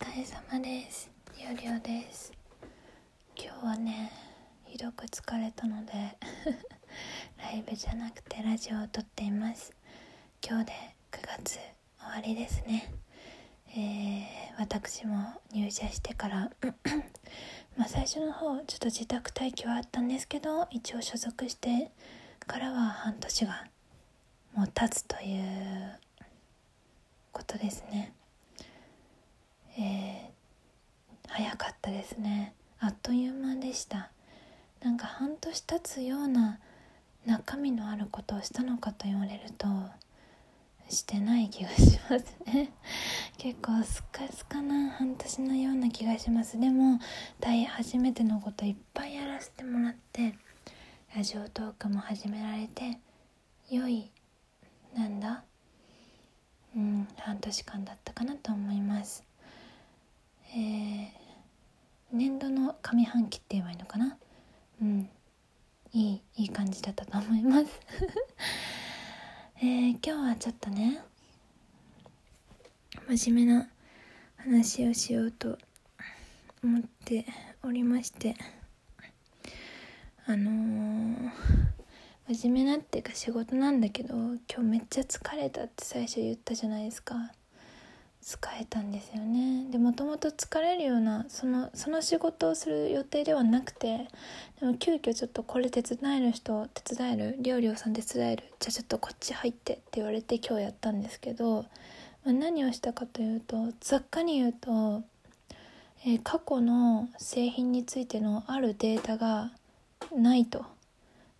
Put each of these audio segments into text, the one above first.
疲れ様です。りょうりょうです。今日はねひどく疲れたので ライブじゃなくてラジオを撮っています。今日で9月終わりですね。えー、私も入社してから まあ最初の方ちょっと自宅待機はあったんですけど一応所属してからは半年がもう経つということですね。えー、早かったですね。あっという間でした。なんか半年経つような中身のあることをしたのかと言われるとしてない気がしますね。結構スカスカな半年のような気がします。でも大初めてのこといっぱいやらせてもらってラジオトークも始められて良いなんだうん半年間だったかなと思いますえー、年度の上半期って言えばいいのかな？うん。いいいい感じだったと思います。えー、今日はちょっとね真面目な話をしようと思っておりましてあのー、真面目なっていうか仕事なんだけど今日めっちゃ疲れたって最初言ったじゃないですか。疲れたんですよねでもともと疲れるようなそのその仕事をする予定ではなくてでも急遽ちょっとこれ手伝える人手伝える料理をさん手伝えるじゃあちょっとこっち入ってって言われて今日やったんですけど、まあ、何をしたかというとざっくり言うと、えー、過去の製品についてのあるデータがないと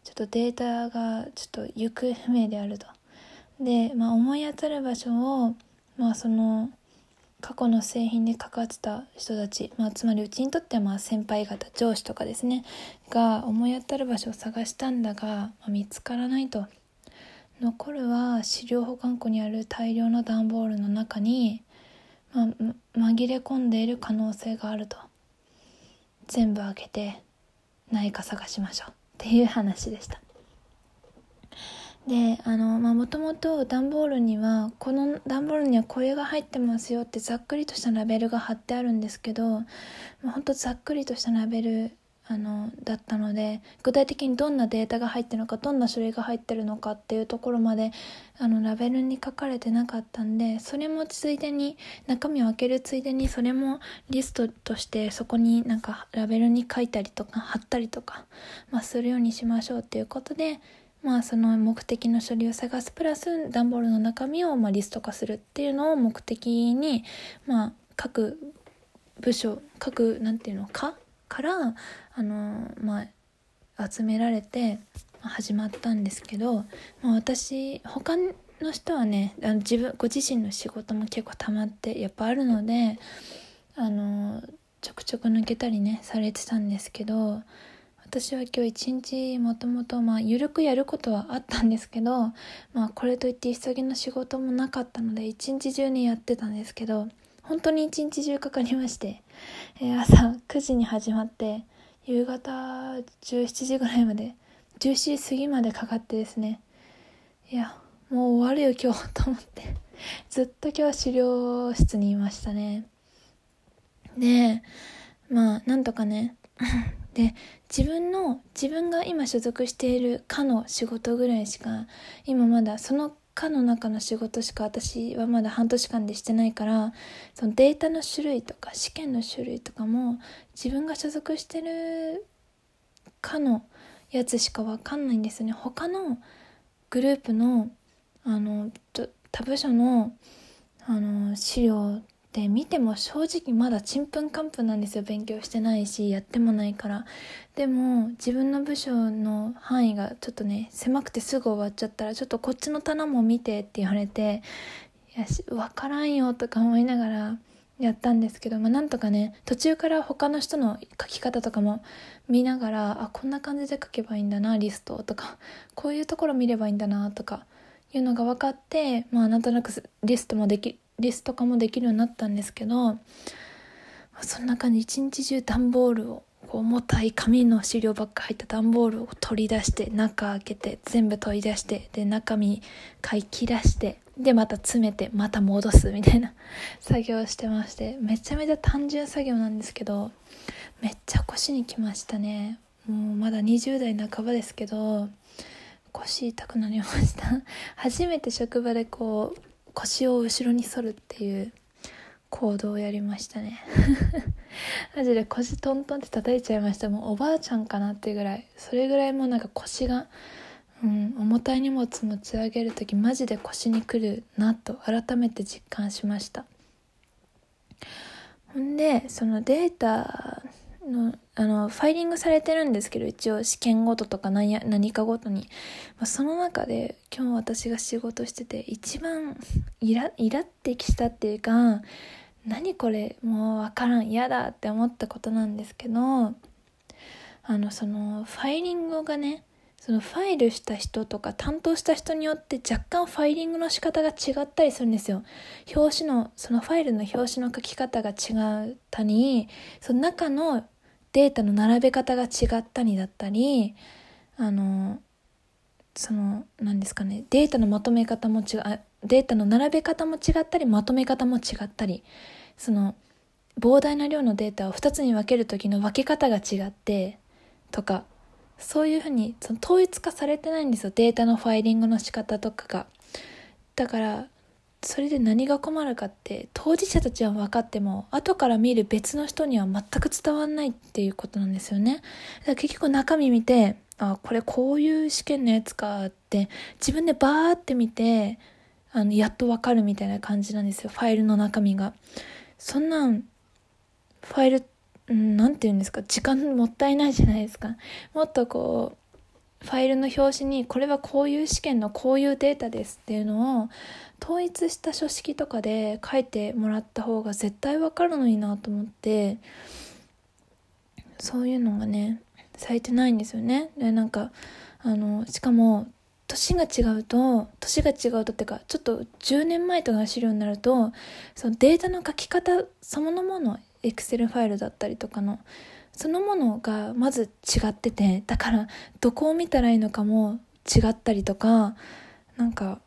ちょっとデータがちょっと行方不明であると。で、まあ、思い当たる場所をまあその過去の製品に関わってた人たち、まあ、つまりうちにとってはまあ先輩方上司とかですねが思い当たる場所を探したんだが、まあ、見つからないと。残るは資料保管庫にある大量の段ボールの中に、まあ、紛れ込んでいる可能性があると。全部開けてないか探しましょう。っていう話でした。であのまあもともと段ボールにはこの段ボールにはこれが入ってますよってざっくりとしたラベルが貼ってあるんですけど、まあ、ほんとざっくりとしたラベルあのだったので具体的にどんなデータが入ってるのかどんな書類が入ってるのかっていうところまであのラベルに書かれてなかったんでそれもついでに中身を開けるついでにそれもリストとしてそこになんかラベルに書いたりとか貼ったりとか、まあ、するようにしましょうっていうことでまあその目的の書類を探すプラス段ボールの中身をまあリスト化するっていうのを目的にまあ各部署各なんていうのか？からあのまあ集められて始まったんですけど、まあ、私他の人はねあの自分ご自身の仕事も結構たまってやっぱあるのであのちょくちょく抜けたりねされてたんですけど私は今日一日もともとまあ緩くやることはあったんですけど、まあ、これといって急ぎの仕事もなかったので一日中にやってたんですけど本当に一日中かかりまして、えー、朝9時に始まって夕方17時ぐらいまで17時過ぎまでかかってですね。いやもう終わるよ今日と思ってずっと今日資料室にいましたね。でまあなんとかねで自分の自分が今所属している課の仕事ぐらいしか今まだその課の中の仕事しか私はまだ半年間でしてないからそのデータの種類とか試験の種類とかも自分が所属してる課のやつしか分かんないんですよね。他のグループのあの他部署のあの資料で見ても正直まだちんぷんかんぷんなんですよ。勉強してないしやってもないから。でも自分の部署の範囲がちょっとね狭くてすぐ終わっちゃったらちょっとこっちの棚も見てって言われていや分からんよとか思いながらやったんですけど、まあ、なんとかね途中から他の人の書き方とかも見ながらあこんな感じで書けばいいんだなリストとかこういうところ見ればいいんだなとかいうのが分かってまあなんとなくリストもできリスト化もできるようになったんですけどそんな感じ一日中段ボールをこう重たい紙の資料ばっか入った段ボールを取り出して中開けて全部取り出してで中身書き出してでまた詰めてまた戻すみたいな 作業をしてましてめちゃめちゃ単純作業なんですけどめっちゃ腰にきましたね。もうまだ20代半ばですけど腰痛くなりました 初めて職場でこう腰を後ろに反るっていう行動をやりましたね。マジで腰トントンって叩いちゃいました。もうおばあちゃんかなっていうぐらい。それぐらいもうなんか腰が、うん、重たい荷物持ち上げる時マジで腰にくるなと改めて実感しました。ほんでそのデータのあのファイリングされてるんですけど一応試験ごととか何や何かごとに、まあ、その中で今日私が仕事してて一番イライラってきたっていうか何これもう分からん嫌だって思ったことなんですけどあのそのファイリングがねそのファイルした人とか担当した人によって若干ファイリングの仕方が違ったりするんですよ。表紙の、そのファイルの表紙の書き方が違ったり、その中のデータの並べ方が違ったりだったり、あの、その、何ですかね、データのまとめ方も違う、データの並べ方も違ったり、まとめ方も違ったり、その、膨大な量のデータを2つに分ける時の分け方が違って、とか、そういうふうにその統一化されてないんですよデータのファイリングの仕方とかが。だからそれで何が困るかって当事者たちは分かっても後から見る別の人には全く伝わんないっていうことなんですよねだから結局中身見てあこれこういう試験のやつかって自分でバーって見てあのやっと分かるみたいな感じなんですよファイルの中身がそんなんファイルうん、なんて言うんですか、時間もったいないじゃないですか。もっとこう、ファイルの表紙に、これはこういう試験のこういうデータですっていうのを、統一した書式とかで書いてもらった方が絶対わかるのになと思って、そういうのがね、されてないんですよね。で、なんか、あの、しかも、年が違うと、年が違うとっていうか、ちょっと10年前とかの資料になると、そのデータの書き方そのものエクセルファイルだったりとかのそのものがまず違っててだからどこを見たらいいのかも違ったりとかなんか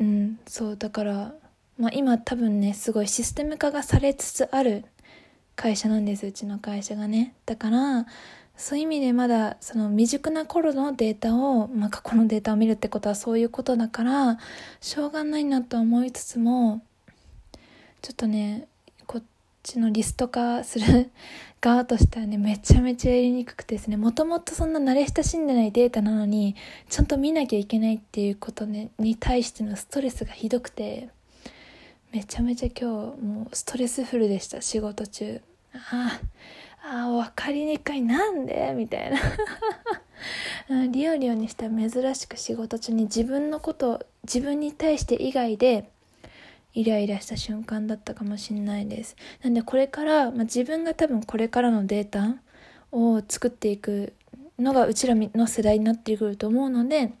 うんそうだから、まあ、今多分ねすごいシステム化がされつつある会社なんですうちの会社がね。だからそういう意味でまだその未熟な頃のデータを、まあ、過去のデータを見るってことはそういうことだからしょうがないなと思いつつもちょっとねちのリスト化する側としてはね、めちゃめちゃやりにくくてですね、もともとそんな慣れ親しんでないデータなのに、ちゃんと見なきゃいけないっていうことね、に対してのストレスがひどくて、めちゃめちゃ今日もうストレスフルでした、仕事中。ああ、あ分かりにくい、なんで？みたいな。リオリオにしては珍しく仕事中に自分のこと自分に対して以外でイライラした瞬間だったかもしれないです。なんでこれから、まあ、自分が多分これからのデータを作っていくのがうちらの世代になってくると思うので、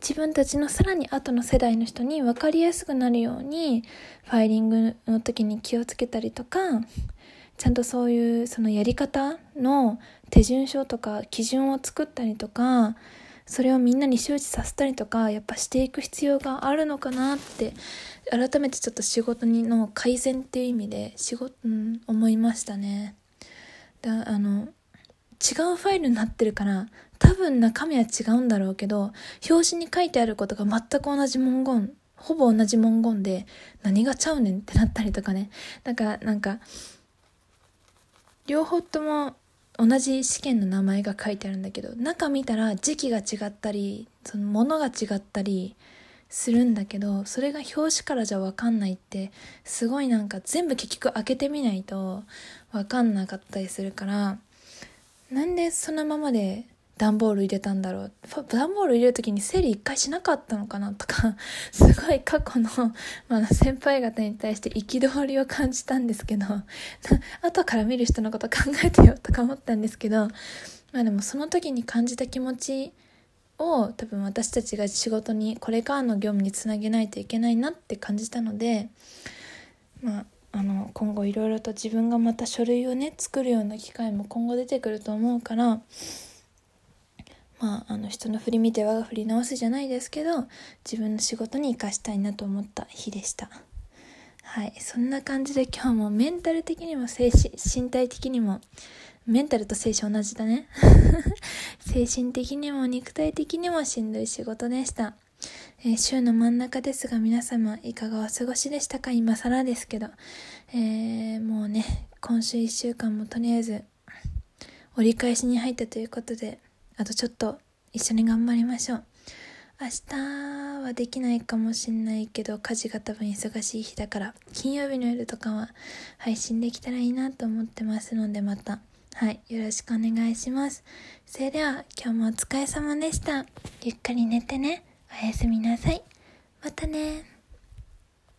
自分たちのさらに後の世代の人に分かりやすくなるようにファイリングの時に気をつけたりとかちゃんとそういうそのやり方の手順書とか基準を作ったりとかそれをみんなに周知させたりとかやっぱしていく必要があるのかなって改めてちょっと仕事にの改善っていう意味で仕事、うん、思いましたね。だあの違うファイルになってるから多分中身は違うんだろうけど表紙に書いてあることが全く同じ文言ほぼ同じ文言で何がちゃうねんってなったりとかね。だからなんか両方とも同じ試験の名前が書いてあるんだけど中見たら時期が違ったりそのものが違ったりするんだけどそれが表紙からじゃ分かんないってすごいなんか全部結局開けてみないと分かんなかったりするからなんでそのままで段ボール入れたんだろう？段ボール入れる時に整理一回しなかったのかな？とか すごい過去の、まあ、先輩方に対して憤りを感じたんですけど 後から見る人のこと考えてよとか思ったんですけどまあでもその時に感じた気持ちを多分私たちが仕事にこれからの業務につなげないといけないなって感じたのでまああの今後いろいろと自分がまた書類をね作るような機会も今後出てくると思うからまあ、あの人の振り見て我が振り直すじゃないですけど自分の仕事に生かしたいなと思った日でした。はい。そんな感じで今日もメンタル的にも精神身体的にもメンタルと精神同じだね。精神的にも肉体的にもしんどい仕事でした。えー、週の真ん中ですが皆様いかがお過ごしでしたか？今更ですけど、えー、もうね今週1週間もとりあえず折り返しに入ったということであとちょっと一緒に頑張りましょう。明日はできないかもしんないけど家事が多分忙しい日だから金曜日の夜とかは配信できたらいいなと思ってますのでまた。はいよろしくお願いします。それでは今日もお疲れ様でした。ゆっくり寝てね。おやすみなさい。またね